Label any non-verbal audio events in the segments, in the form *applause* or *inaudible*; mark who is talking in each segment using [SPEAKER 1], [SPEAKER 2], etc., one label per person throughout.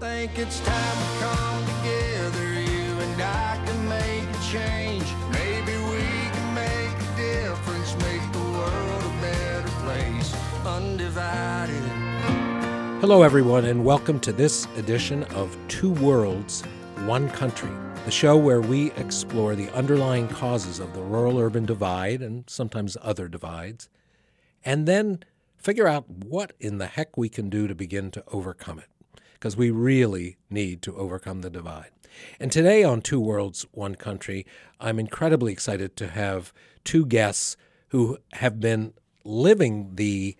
[SPEAKER 1] think it's time to come together. You and I can make a change. Maybe we can make a difference, make the world a better place. Undivided.
[SPEAKER 2] Hello, everyone, and welcome to this edition of Two Worlds, One Country, the show where we explore the underlying causes of the rural urban divide and sometimes other divides, and then figure out what in the heck we can do to begin to overcome it. Because we really need to overcome the divide. And today on Two Worlds, One Country, I'm incredibly excited to have two guests who have been living the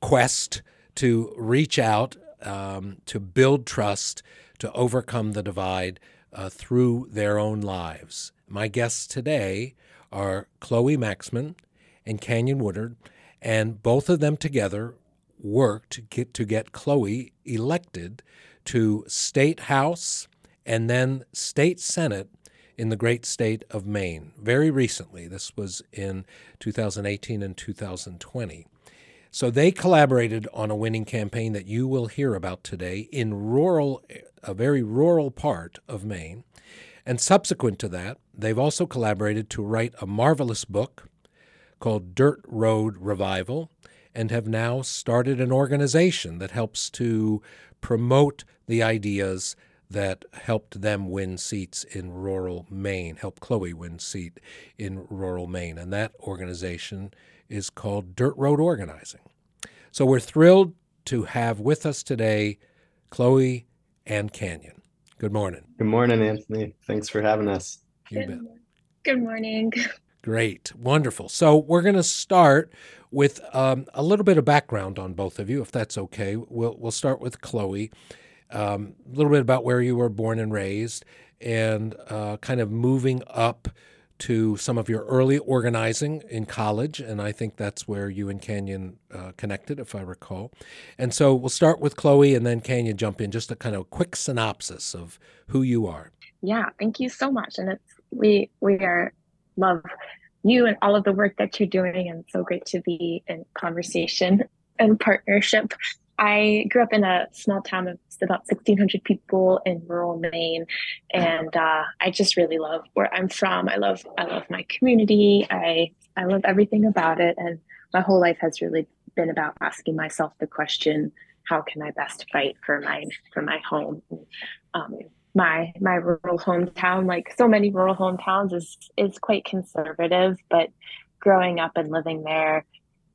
[SPEAKER 2] quest to reach out, um, to build trust, to overcome the divide uh, through their own lives. My guests today are Chloe Maxmin and Canyon Woodward, and both of them together worked to get, to get Chloe elected to State House and then State Senate in the great state of Maine very recently. This was in 2018 and 2020. So they collaborated on a winning campaign that you will hear about today in rural, a very rural part of Maine. And subsequent to that, they've also collaborated to write a marvelous book called Dirt Road Revival and have now started an organization that helps to promote the ideas that helped them win seats in rural Maine, help Chloe win seat in rural Maine. And that organization is called Dirt Road Organizing. So we're thrilled to have with us today Chloe and Canyon. Good morning.
[SPEAKER 3] Good morning, Anthony. Thanks for having us.
[SPEAKER 2] You
[SPEAKER 4] Good,
[SPEAKER 2] bet.
[SPEAKER 4] good morning.
[SPEAKER 2] Great, wonderful. So we're going to start with um, a little bit of background on both of you, if that's okay. We'll we'll start with Chloe, um, a little bit about where you were born and raised, and uh, kind of moving up to some of your early organizing in college, and I think that's where you and Canyon uh, connected, if I recall. And so we'll start with Chloe, and then Canyon jump in, just a kind of quick synopsis of who you are.
[SPEAKER 4] Yeah, thank you so much. And it's we we are love you and all of the work that you're doing and so great to be in conversation and partnership. I grew up in a small town of about 1,600 people in rural Maine, and uh, I just really love where I'm from. I love I love my community. I I love everything about it, and my whole life has really been about asking myself the question, how can I best fight for my for my home? Um, my my rural hometown, like so many rural hometowns, is is quite conservative. But growing up and living there,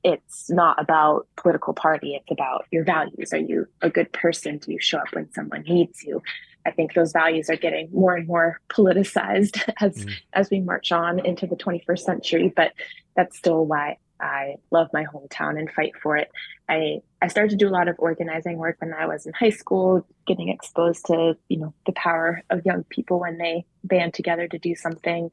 [SPEAKER 4] it's not about political party. It's about your values. Are you a good person? Do you show up when someone needs you? I think those values are getting more and more politicized *laughs* as
[SPEAKER 2] Mm.
[SPEAKER 4] as we march on into the 21st century. But that's still why I love my hometown and fight for it. I I started to do a lot of organizing work when I was in high school, getting exposed to you know the power of young people when they band together to do something.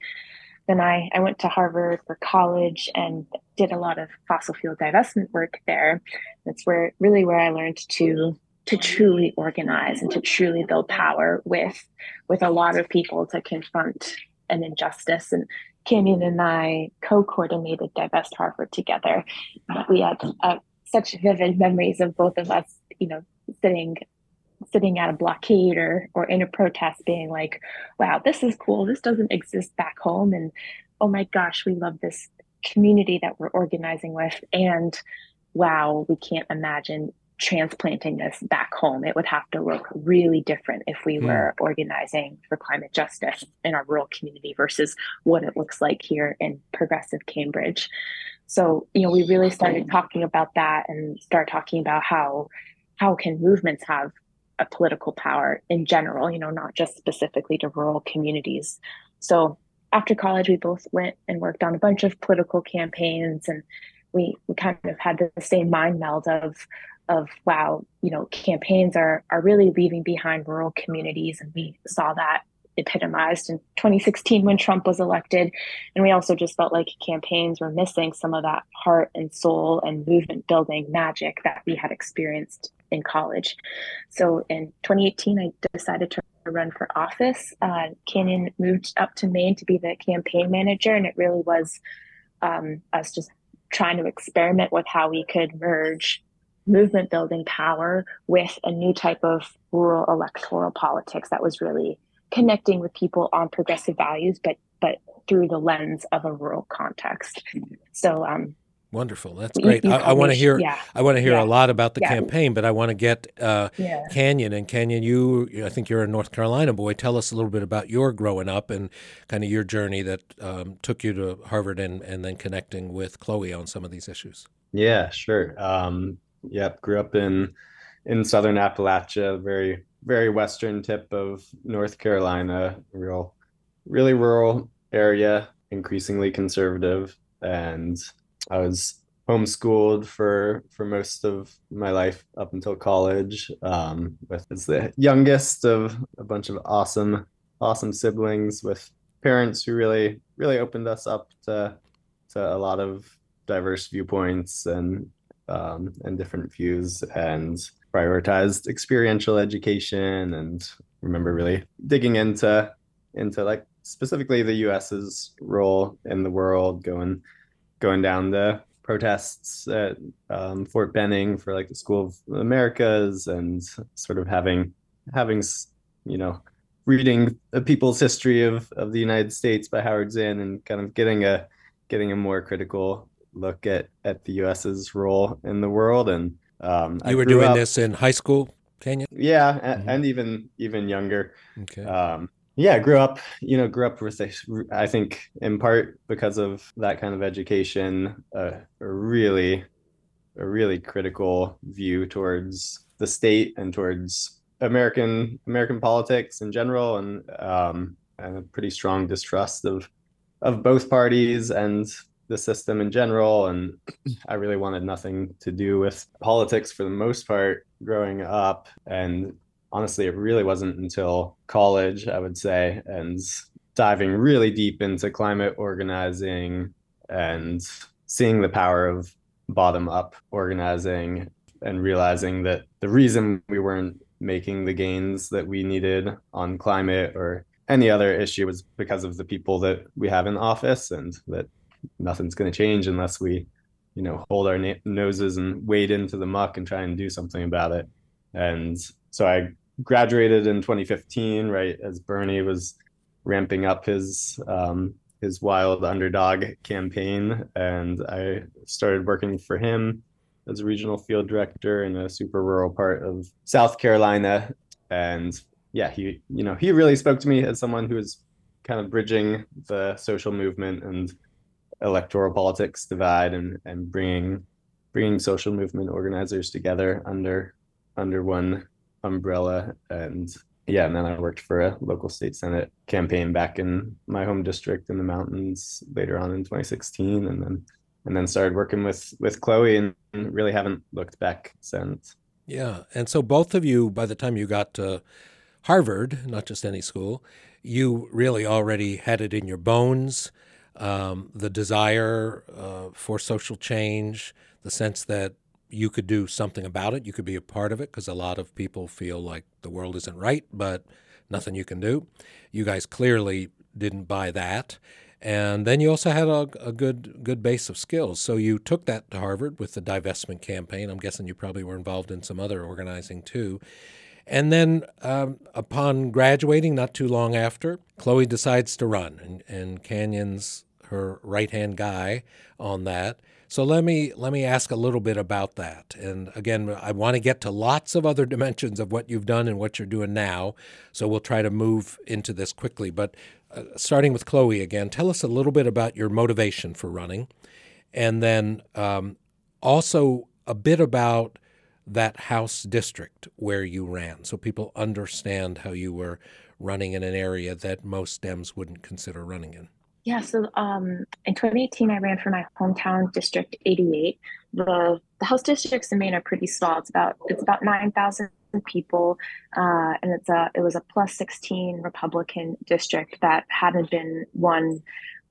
[SPEAKER 4] Then I, I went to Harvard for college and did a lot of fossil fuel divestment work there. That's where really where I learned to to truly organize and to truly build power with with a lot of people to confront an injustice. And Canyon and I co-coordinated Divest Harvard together. We had uh, such vivid memories of both of us, you know, sitting sitting at a blockade or or in a protest being like wow this is cool. This doesn't exist back home. And oh my gosh we love this community that we're organizing with. And wow we can't imagine transplanting this back home it would have to look really different if we
[SPEAKER 2] Hmm.
[SPEAKER 4] were organizing for climate justice in our rural community versus what it looks like here in progressive cambridge so you know we really started talking about that and start talking about how how can movements have a political power in general, you know, not just specifically to rural communities. So after college, we both went and worked on a bunch of political campaigns, and we we kind of had the same mind meld of of wow, you know, campaigns are are really leaving behind rural communities, and we saw that epitomized in 2016 when Trump was elected. And we also just felt like campaigns were missing some of that heart and soul and movement building magic that we had experienced in college. So in 2018, I decided to run for office. Uh, Canyon moved up to Maine to be the campaign manager, and it really was um, us just trying to experiment with how we could merge movement building power with a new type of rural electoral politics that was really connecting with people on progressive values, but but through the lens of a rural context. So um,
[SPEAKER 2] Wonderful. That's great. You, you I, I want to hear.
[SPEAKER 4] Yeah.
[SPEAKER 2] I want to hear
[SPEAKER 4] yeah.
[SPEAKER 2] a lot about the yeah. campaign, but I want to get uh,
[SPEAKER 4] yeah.
[SPEAKER 2] Canyon and Canyon. You, I think you're a North Carolina boy. Tell us a little bit about your growing up and kind of your journey that um, took you to Harvard and and then connecting with Chloe on some of these issues.
[SPEAKER 3] Yeah, sure. Um, yep, grew up in in Southern Appalachia, very very western tip of North Carolina, real really rural area, increasingly conservative, and I was homeschooled for for most of my life up until college. Um, with as the youngest of a bunch of awesome awesome siblings with parents who really really opened us up to to a lot of diverse viewpoints and um, and different views and prioritized experiential education and remember really digging into into like specifically the US's role in the world going going down the protests at um, Fort Benning for like the School of Americas and sort of having having you know reading a people's history of of the United States by Howard Zinn and kind of getting a getting a more critical look at at the U.S.'s role in the world. And um,
[SPEAKER 2] you were doing up, this in high school, Canyon?
[SPEAKER 3] Yeah, mm-hmm. and even even younger.
[SPEAKER 2] Okay.
[SPEAKER 3] Um, yeah, grew up, you know, grew up with, I think, in part because of that kind of education, uh, a really, a really critical view towards the state and towards American American politics in general, and um, and a pretty strong distrust of of both parties and the system in general. And *clears throat* I really wanted nothing to do with politics for the most part growing up, and honestly, it really wasn't until college, I would say, and diving really deep into climate organizing and seeing the power of bottom up organizing and realizing that the reason we weren't making the gains that we needed on climate or any other issue was because of the people that we have in office and that nothing's going to change unless we you know hold our na- noses and wade into the muck and try and do something about it and so i graduated in 2015, right as Bernie was ramping up his um, his wild underdog campaign, and I started working for him as a regional field director in a super rural part of South Carolina. And yeah, he you know he really spoke to me as someone who was kind of bridging the social movement and electoral politics divide and and bringing bringing social movement organizers together under under one umbrella. And yeah and then i worked for a local state senate campaign back in my home district in the mountains later on in 2016 and then and then started working with with chloe and really haven't looked back since.
[SPEAKER 2] Yeah and so both of you by the time you got to harvard not just any school you really already had it in your bones um, the desire uh, for social change the sense that you could do something about it. You could be a part of it because a lot of people feel like the world isn't right, but nothing you can do. You guys clearly didn't buy that. And then you also had a, a, good good base of skills. So you took that to Harvard with the divestment campaign. I'm guessing you probably were involved in some other organizing too. And then um, upon graduating, not too long after, Chloe decides to run, and, and Canyon's her right hand guy on that. So let me let me ask a little bit about that. And again, I want to get to lots of other *laughs* dimensions of what you've done and what you're doing now. So we'll try to move into this quickly. But uh, starting with Chloe again, tell us a little bit about your motivation for running, and then um, also a bit about that House district where you ran, so people understand how you were running in an area that most Dems wouldn't consider running in.
[SPEAKER 4] Yeah, so um, in 2018, I ran for my hometown district 88. The the House districts in Maine are pretty small. It's about it's about 9,000 people, uh, and it's a it was a plus 16 Republican district that hadn't been won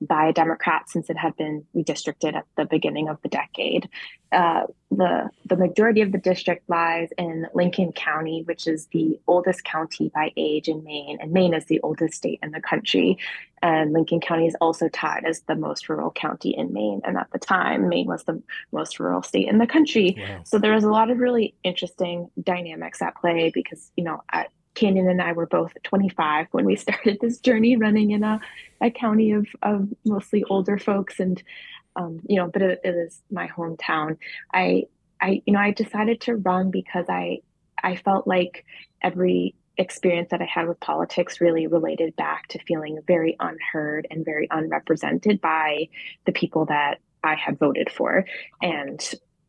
[SPEAKER 4] by a Democrat since it had been redistricted at the beginning of the decade. Uh, the the majority of the district lies in Lincoln County, which is the oldest county by age in Maine, and Maine is the oldest state in the country. And Lincoln County is also tied as the most rural county in Maine. And at the time, Maine was the most rural state in the country. Wow. So there was a lot of really interesting dynamics at play because you know at Canyon and I were both 25 when we *laughs* started this journey running in a, a county of, of mostly older folks. And, um, you know, but it, it is my hometown. I, I, you know, I decided to run because I, I felt like every experience that I had with politics really related back to feeling very unheard and very unrepresented by the people that I had voted for. And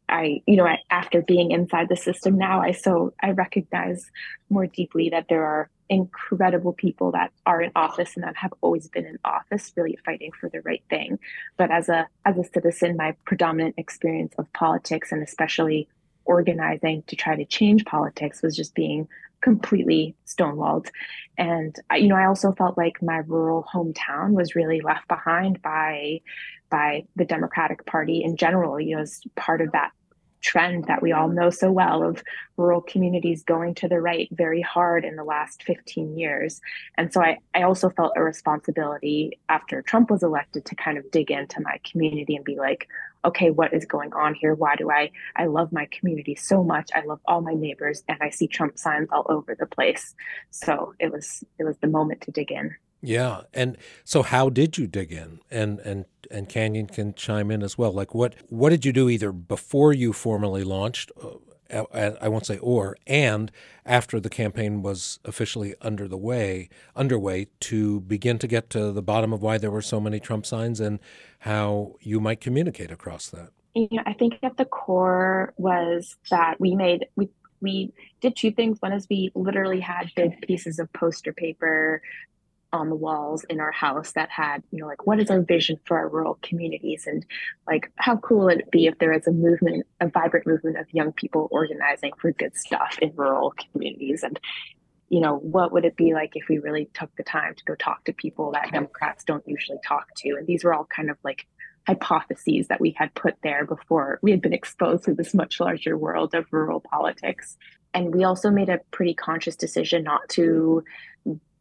[SPEAKER 4] I, you know, after being inside the system now, I so I recognize more deeply that there are incredible people that are in office and that have always been in office, really fighting for the right thing. But as a as a citizen, my predominant experience of politics and especially organizing to try to change politics was just being completely stonewalled. And you know, I also felt like my rural hometown was really left behind by by the Democratic Party in general, you know, as part of that trend that we all know so well of rural communities going to the right very hard in the last 15 years. And so I, I also felt a responsibility after Trump was elected to kind of dig into my community and be like, okay, what is going on here? Why do I I love my community so much? I love all my neighbors and I see Trump signs all over the place. So it was it was the moment to dig in.
[SPEAKER 2] Yeah, and so how did you dig in? And and and Canyon can chime in as well. Like what what did you do either before you formally launched? Uh, I won't say or and after the campaign was officially under the way underway to begin to get to the bottom of why there were so many Trump signs and how you might communicate across that.
[SPEAKER 4] You know, I think at the core was that we made we we did two things. One is we literally had big pieces of poster paper on the walls in our house that had, you know, like what is our vision for our rural communities and like how cool would it be if there is a movement, a vibrant movement of young people organizing for good stuff in rural communities and you know, what would it be like if we really took the time to go talk to people that Democrats don't usually talk to? And these were all kind of like hypotheses that we had put there before we had been exposed to this much larger world of rural politics. And we also made a pretty conscious decision not to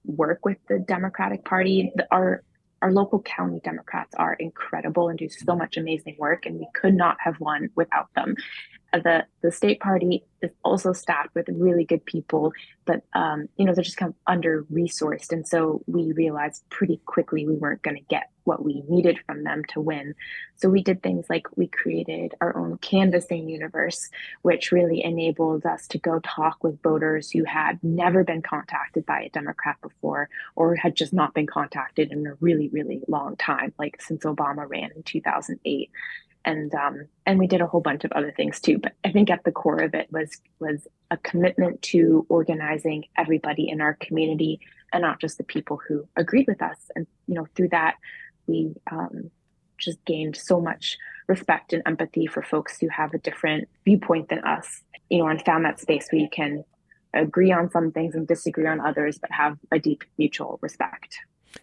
[SPEAKER 4] work with the Democratic Party. Our our local county Democrats are incredible and do so much amazing work, and we could not have won without them. Uh, the the state party is also staffed with really good people, but um, you know they're just kind of under resourced, and so we realized pretty quickly we weren't going to get what we needed from them to win. So we did things like we created our own canvassing universe, which really enabled us to go talk with voters who had never been contacted by a Democrat before, or had just not been contacted in a really really long time, like since Obama ran in 2008 and um, and we did a whole bunch of other things too. But I think at the core of it was was a commitment to organizing everybody in our community and not just the people who agreed with us. And you know, through that, we um, just gained so much respect and empathy for folks who have a different viewpoint than us. You know, and found that space where you can agree on some things and disagree on others, but have a deep mutual respect.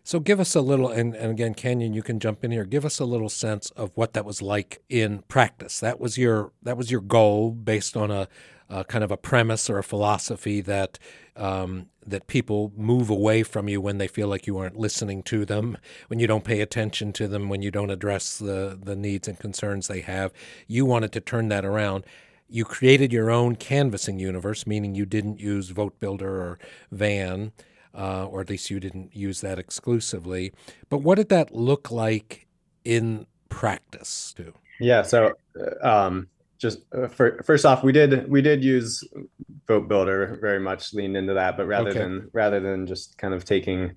[SPEAKER 2] So give us a little, and, and again, Canyon, you can jump in here. Give us a little sense of what that was like in practice. That was your that was your goal based on a, a kind of a premise or a philosophy that um, that people move away from you when they feel like you aren't listening to them, when you don't pay attention to them, when you don't address the the needs and concerns they have. You wanted to turn that around. You created your own canvassing universe, meaning you didn't use Vote Builder or Van uh, or at least you didn't use that exclusively. But what did that look like in practice, too?
[SPEAKER 3] Yeah. So, uh, um, just uh, for, first off, we did we did use Vote Builder very much leaned into that, but rather okay. than rather than just kind of taking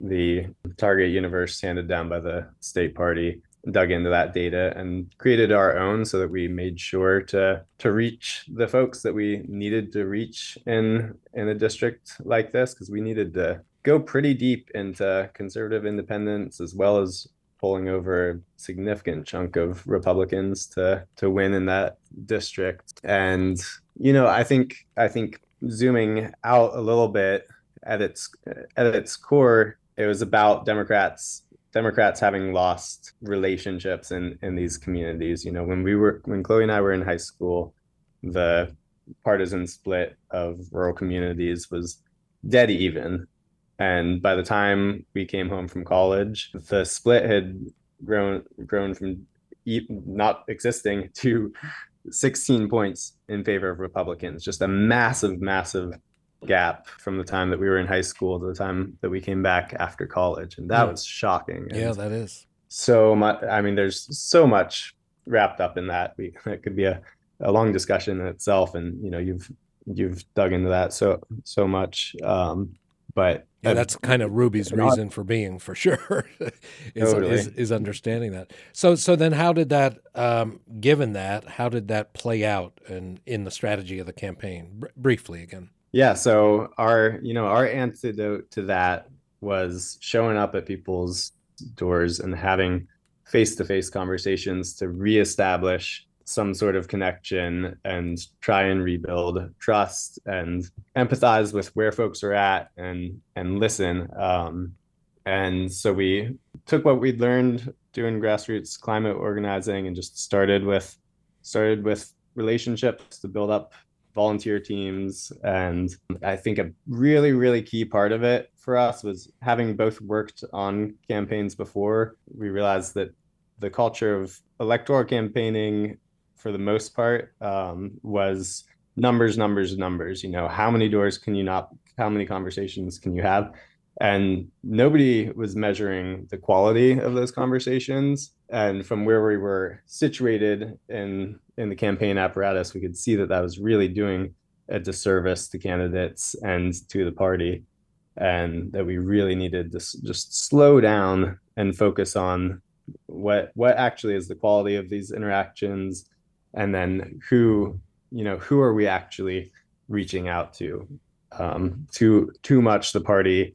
[SPEAKER 3] the target universe handed down by the state party dug into that data and created our own so that we made sure to to reach the folks that we needed to reach in in a district like this because we needed to go pretty deep into conservative independents as well as pulling over a significant chunk of Republicans to to win in that district and you know I think I think zooming out a little bit at its at its core it was about Democrats Democrats having lost relationships in in these communities. You know, when we were when Chloe and I were in high school, the partisan split of rural communities was dead even. And by the time we came home from college, the split had grown grown from not existing *laughs* to 16 points in favor of Republicans. Just a massive, massive gap from the time that we were in high school to the time that we came back after college. And that yeah. was shocking. And
[SPEAKER 2] yeah, that is.
[SPEAKER 3] So much. I mean, there's so much wrapped up in that. We, *laughs* that could be a, a long discussion in itself. And, you know, you've, you've dug into that so, so much. Um, but
[SPEAKER 2] yeah, that's kind of Ruby's reason for being, for sure, *laughs* is, totally. is, is understanding that. So, so then, how did that, um, given that, how did that play out in in the strategy of the campaign? Br- briefly, again.
[SPEAKER 3] Yeah. So our, you know, our antidote to that was showing up at people's doors and having face to face conversations to reestablish some sort of connection and try and rebuild trust and empathize with where folks are at and and listen. Um, and so we took what we'd learned doing grassroots climate organizing and just started with started with relationships to build up volunteer teams. And i think a really really key part of it for us was having both worked on campaigns before we realized that the culture of electoral campaigning for the most part um, was numbers, numbers, numbers. You know, how many doors can you knock? How many conversations can you have? And nobody was measuring the quality of those conversations. And from where we were situated in in the campaign apparatus, we could see that that was really doing a disservice to candidates and to the party, and that we really needed to just slow down and focus on what what actually is the quality of these interactions and then who you know who are we actually reaching out to? Um, too too much the party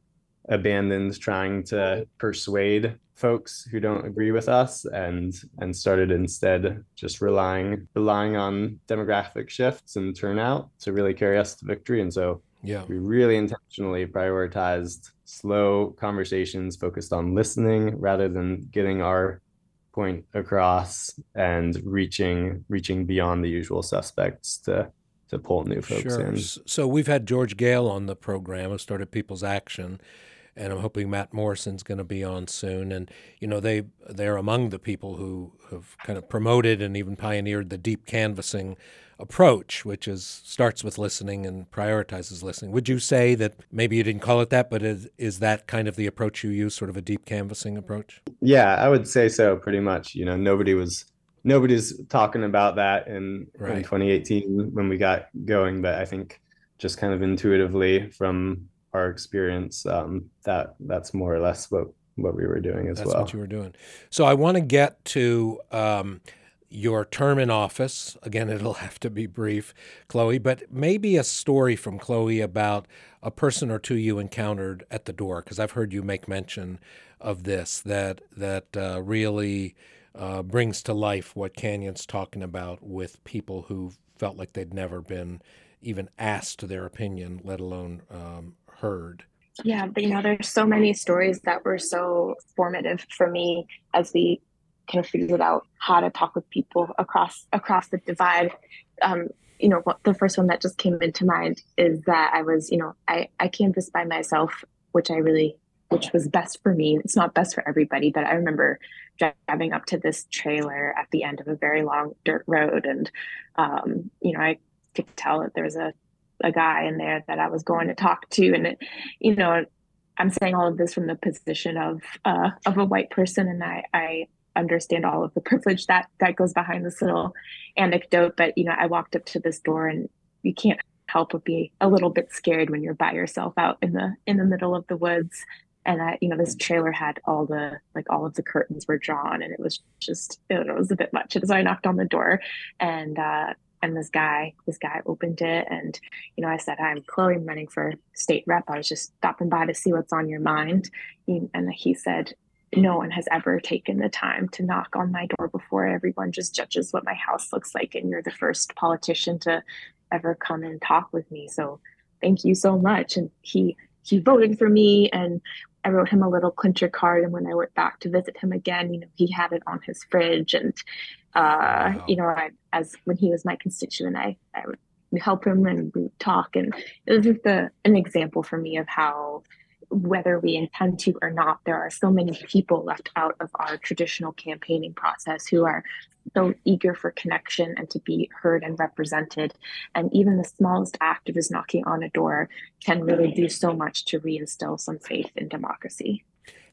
[SPEAKER 3] abandoned trying to persuade folks who don't agree with us and and started instead just relying relying on demographic shifts and turnout to really carry us to victory. And so
[SPEAKER 2] yeah.
[SPEAKER 3] we really intentionally prioritized slow conversations focused on listening rather than getting our point across and reaching reaching beyond the usual suspects to to pull new folks
[SPEAKER 2] sure.
[SPEAKER 3] in.
[SPEAKER 2] So we've had George Goehl on the program who started People's Action and I'm hoping Matt Morrison's going to be on soon. And you know they they're among the people who have kind of promoted and even pioneered the deep canvassing approach, which is starts with listening and prioritizes listening. Would you say that maybe you didn't call it that, but is is that kind of the approach you use, sort of a deep canvassing approach?
[SPEAKER 3] Yeah, I would say so. Pretty much. You know, nobody was nobody's talking about that in, right. in 2018 when we got going, but I think just kind of intuitively from our experience, um, that that's more or less what what we were doing as
[SPEAKER 2] that's
[SPEAKER 3] well.
[SPEAKER 2] That's what you were doing. So I want to get to. Um, your term in office. Again, it'll *laughs* have to be brief, Chloe, but maybe a story from Chloe about a person or two you encountered at the door, because I've heard you make mention of this that that uh, really uh, brings to life what Canyon's talking about with people who felt like they'd never been even asked their opinion, let alone um, heard.
[SPEAKER 4] Yeah, but you know, there's so many stories that were so formative for me as we kind of figured out how to talk with people across across the divide. Um, you know, the first one that just came into mind is that I was, you know, I I canvassed by myself, which I really, which was best for me. It's not best for everybody, but I remember driving up to this trailer at the end of a very long dirt road, and um, you know, I could tell that there was a a guy in there that I was going to talk to, and it, you know, I'm saying all of this from the position of uh, of a white person, and I I understand all of the *laughs* privilege that that goes behind this little anecdote but you know i walked up to this door and you can't help but be a little bit scared when you're by yourself out in the in the middle of the woods. And I, you know this trailer had all the like all of the curtains were drawn and it was just it was a bit much. And so i knocked on the door and uh and this guy this guy opened it and you know i said i'm chloe. I'm running for state rep. I was just stopping by to see what's on your mind. And he said no one has ever taken the time to knock on my door before. Everyone just judges what my house looks like, and you're the first politician to ever come and talk with me. So thank you so much. And he he voted for me, and I wrote him a little clincher card, and when I went back to visit him again, you know, he had it on his fridge, and uh, wow. you know, I, as when he was my constituent, I I would help him and we talk, and it was just a, an example for me of how whether we intend to or not, there are so many people left out of our traditional campaigning process who are so eager for connection and to be heard and represented. And even the smallest act of just knocking on a door can really do so much to reinstill some faith in democracy.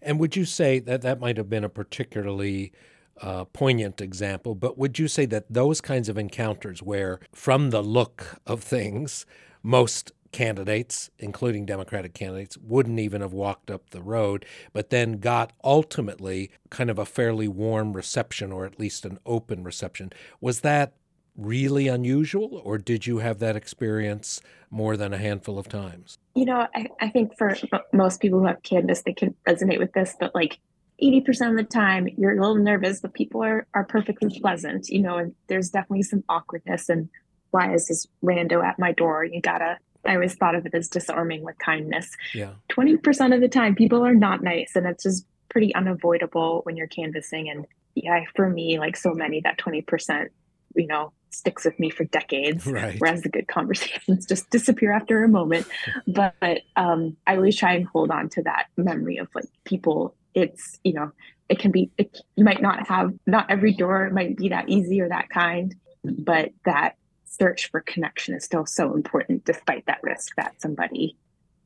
[SPEAKER 2] And would you say that that might have been a particularly uh, poignant example, but would you say that those kinds of encounters where, from the look of things, most candidates, including Democratic candidates, wouldn't even have walked up the road, but then got ultimately kind of a fairly warm reception or at least an open reception. Was that really unusual, or did you have that experience more than a handful of times?
[SPEAKER 4] You know, I, I think for most people who have canvassed, they can resonate with this, but like 80% of the time you're a little nervous, but people are, are perfectly pleasant, you know, and there's definitely some awkwardness and why is this rando at my door? You gotta I always thought of it as disarming with kindness.
[SPEAKER 2] Yeah.
[SPEAKER 4] 20% of the time, people are not nice. And it's just pretty unavoidable when you're canvassing. And yeah, for me, like so many, that 20%, you know, sticks with me for decades.
[SPEAKER 2] Right.
[SPEAKER 4] Whereas the good conversations *laughs* just disappear after a moment. *laughs* but um, I always try and hold on to that memory of like people, it's, you know, it can be, it, you might not have, not every door might be that easy or that kind, but that search for connection is still so important, despite that risk that somebody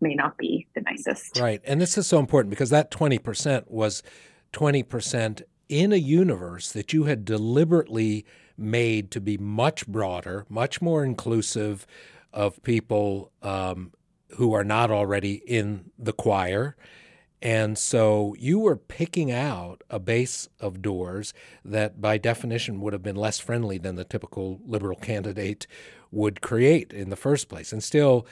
[SPEAKER 4] may not be the nicest.
[SPEAKER 2] Right. And this is so important because that 20% was 20% in a universe that you had deliberately made to be much broader, much more inclusive of people um, who are not already in the choir and so you were picking out a base of doors that, by definition, would have been less friendly than the typical liberal candidate would create in the first place. And still,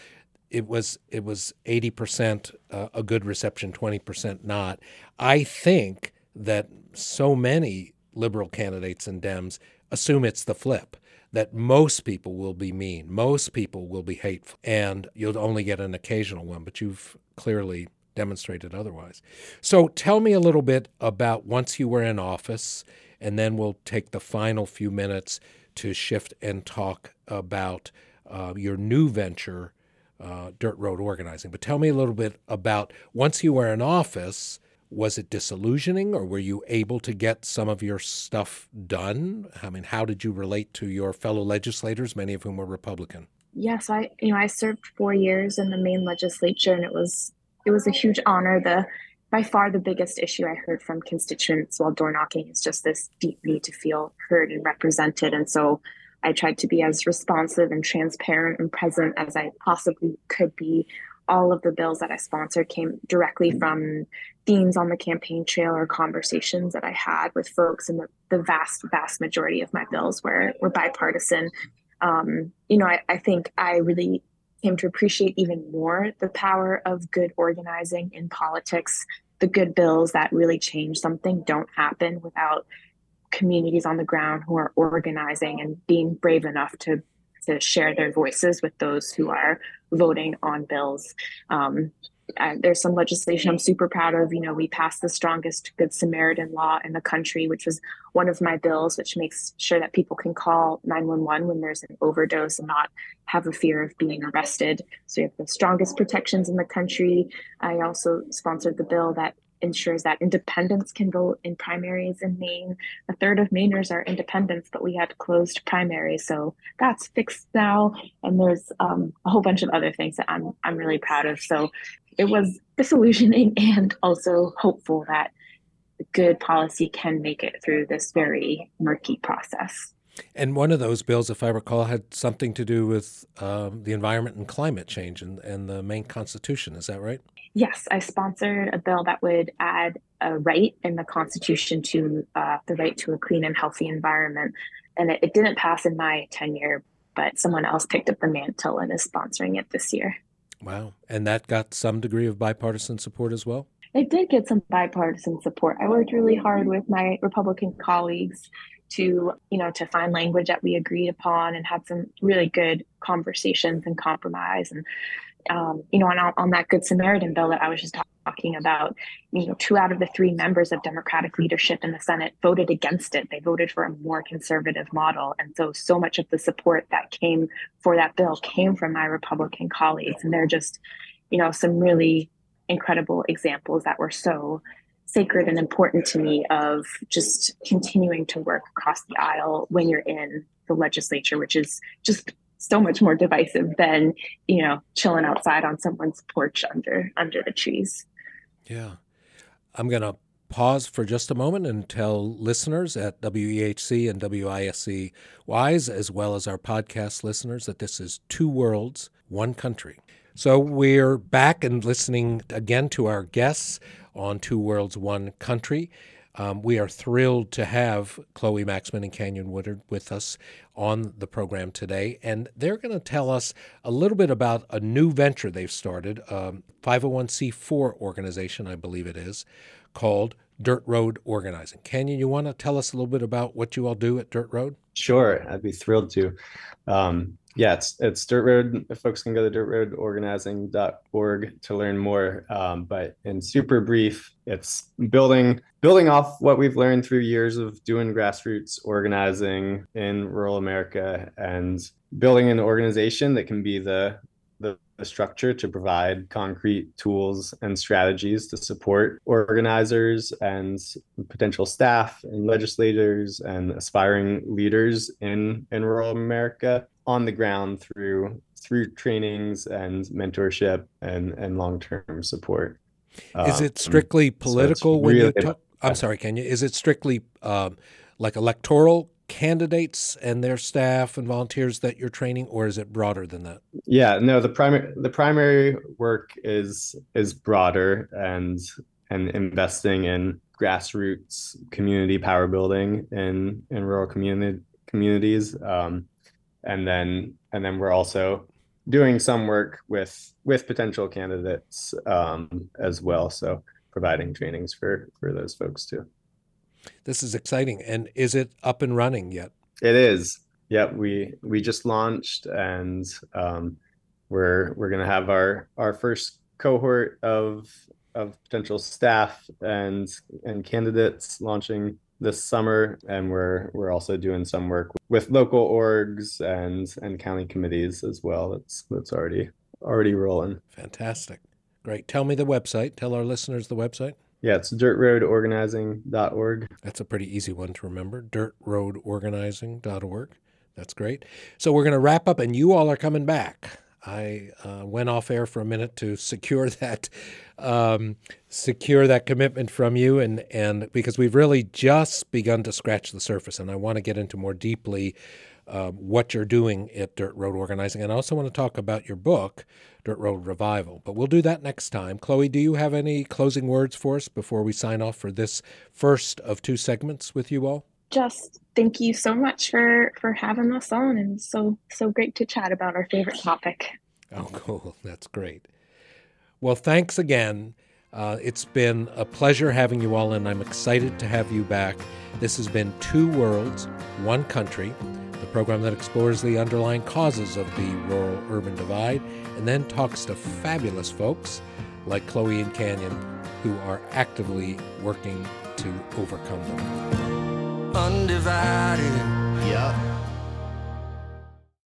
[SPEAKER 2] it was it was eighty percent uh, a good reception, twenty percent not. I think that so many liberal candidates and Dems assume it's the flip that most people will be mean, most people will be hateful, and you'll only get an occasional one. But you've clearly demonstrated otherwise. So tell me a little bit about once you were in office, and then we'll take the final few minutes to shift and talk about uh, your new venture, uh, Dirt Road Organizing. But tell me a little bit about once you were in office, was it disillusioning or were you able to get some of your stuff done? I mean, how did you relate to your fellow legislators, many of whom were Republican?
[SPEAKER 4] Yes, I you know I served four years in the Maine legislature, and it was it was a huge honor. The by far the biggest issue I heard from constituents while door knocking is just this deep need to feel heard and represented. And so I tried to be as responsive and transparent and present as I possibly could be. All of the bills that I sponsored came directly from themes on the campaign trail or conversations that I had with folks, and the, the vast, vast majority of my bills were were bipartisan. Um, you know, I, I think I really came to appreciate even more the power of good organizing in politics. The good bills that really change something don't happen without communities on the ground who are organizing and being brave enough to to share their voices with those who are voting on bills. Um, uh, there's some legislation I'm super proud of. You know, we passed the strongest Good Samaritan law in the country, which was one of my bills, which makes sure that people can call 911 when there's an overdose and not have a fear of being arrested. So we have the strongest protections in the country. I also sponsored the bill that ensures that independents can vote in primaries in Maine. A third of Mainers are independents, but we had closed primaries, so that's fixed now. And there's um, a whole bunch of other things that I'm I'm really proud of. So it was disillusioning *laughs* and also hopeful that good policy can make it through this very murky process.
[SPEAKER 2] And one of those bills, if I recall, had something to do with um, the environment and climate change and, and the Maine Constitution. Is that right?
[SPEAKER 4] Yes, I sponsored a bill that would add a right in the Constitution to uh, the right to a clean and healthy environment. And it, it didn't pass in my tenure, but someone else picked up the mantle and is sponsoring it this year.
[SPEAKER 2] Wow. And that got some degree of bipartisan support as well?
[SPEAKER 4] It did get some bipartisan support. I worked really hard with my Republican colleagues to, you know, to find language that we agreed upon and had some really good conversations and compromise. And um, you know, on, on that Good Samaritan bill that I was just talking about, you know, two out of the three members of Democratic leadership in the Senate voted against it. They voted for a more conservative model. And so, so much of the support that came for that bill came from my Republican colleagues. And they're just, you know, some really incredible examples that were so sacred and important to me of just continuing to work across the aisle when you're in the legislature, which is just so much more divisive than you know chilling outside on someone's porch under under the trees
[SPEAKER 2] yeah i'm going to pause for just a moment and tell listeners at WEHC and WISC WISE, as well as our podcast listeners, that this is Two Worlds, One Country. So we're back and listening again to our guests on Two Worlds, One Country. Um, we are thrilled to have Chloe Maxmin and Canyon Woodward with us on the program today, and they're going to tell us a little bit about a new venture they've started, um, 501c4 organization, I believe it is, called Dirt Road Organizing. Canyon, you want to tell us a little bit about what you all do at Dirt Road?
[SPEAKER 3] Sure, I'd be thrilled to. Um, yeah, it's it's Dirt Road. Folks can go to dirtroadorganizing.org to learn more. Um, but in super brief, it's building building off what we've learned through years of doing grassroots organizing in rural America and building an organization that can be the the, the structure to provide concrete tools and strategies to support organizers and potential staff and legislators and aspiring leaders in in rural America on the ground through through trainings and mentorship and and long-term support.
[SPEAKER 2] Is it um, strictly political so when really, you talk i'm sorry Canyon is it strictly um, like electoral candidates and their staff and volunteers that you're training or is it broader than that?
[SPEAKER 3] Yeah no the primary the primary work is is broader and and investing in grassroots community power building in in rural community communities. Um, and then and then we're also doing some work with with potential candidates um, as well. So providing trainings for for those folks too.
[SPEAKER 2] This is exciting. And is it up and running yet?
[SPEAKER 3] It is. Yep. We we just launched and um, we're we're going to have our our first cohort of of potential staff and and candidates launching this summer, and we're we're also doing some work with local orgs and and county committees as well. That's that's already already rolling.
[SPEAKER 2] Fantastic, great. Tell me the website. Tell our listeners the website.
[SPEAKER 3] Yeah, it's dirtroadorganizing.org.
[SPEAKER 2] That's a pretty easy one to remember. dirtroadorganizing.org. That's great. So we're going to wrap up, and you all are coming back. I uh, went off air for a minute to secure *laughs* that um, secure that commitment from you, and and because we've really just begun to scratch the surface, and I want to get into more deeply uh, what you're doing at Dirt Road Organizing, and I also want to talk about your book, Dirt Road Revival. But we'll do that next time. Chloe, do you have any closing words for us before we sign off for this first of two segments with you all?
[SPEAKER 4] Just thank you so much for for having us on and so so great to chat about our favorite topic.
[SPEAKER 2] Oh cool. That's great. Well thanks again. Uh, it's been a pleasure having you all and i'm excited to have you back. This has been two worlds one country the program that explores the underlying causes of the rural urban divide and then talks to fabulous folks like chloe and canyon who are actively working to overcome them
[SPEAKER 1] undivided.
[SPEAKER 5] Yeah.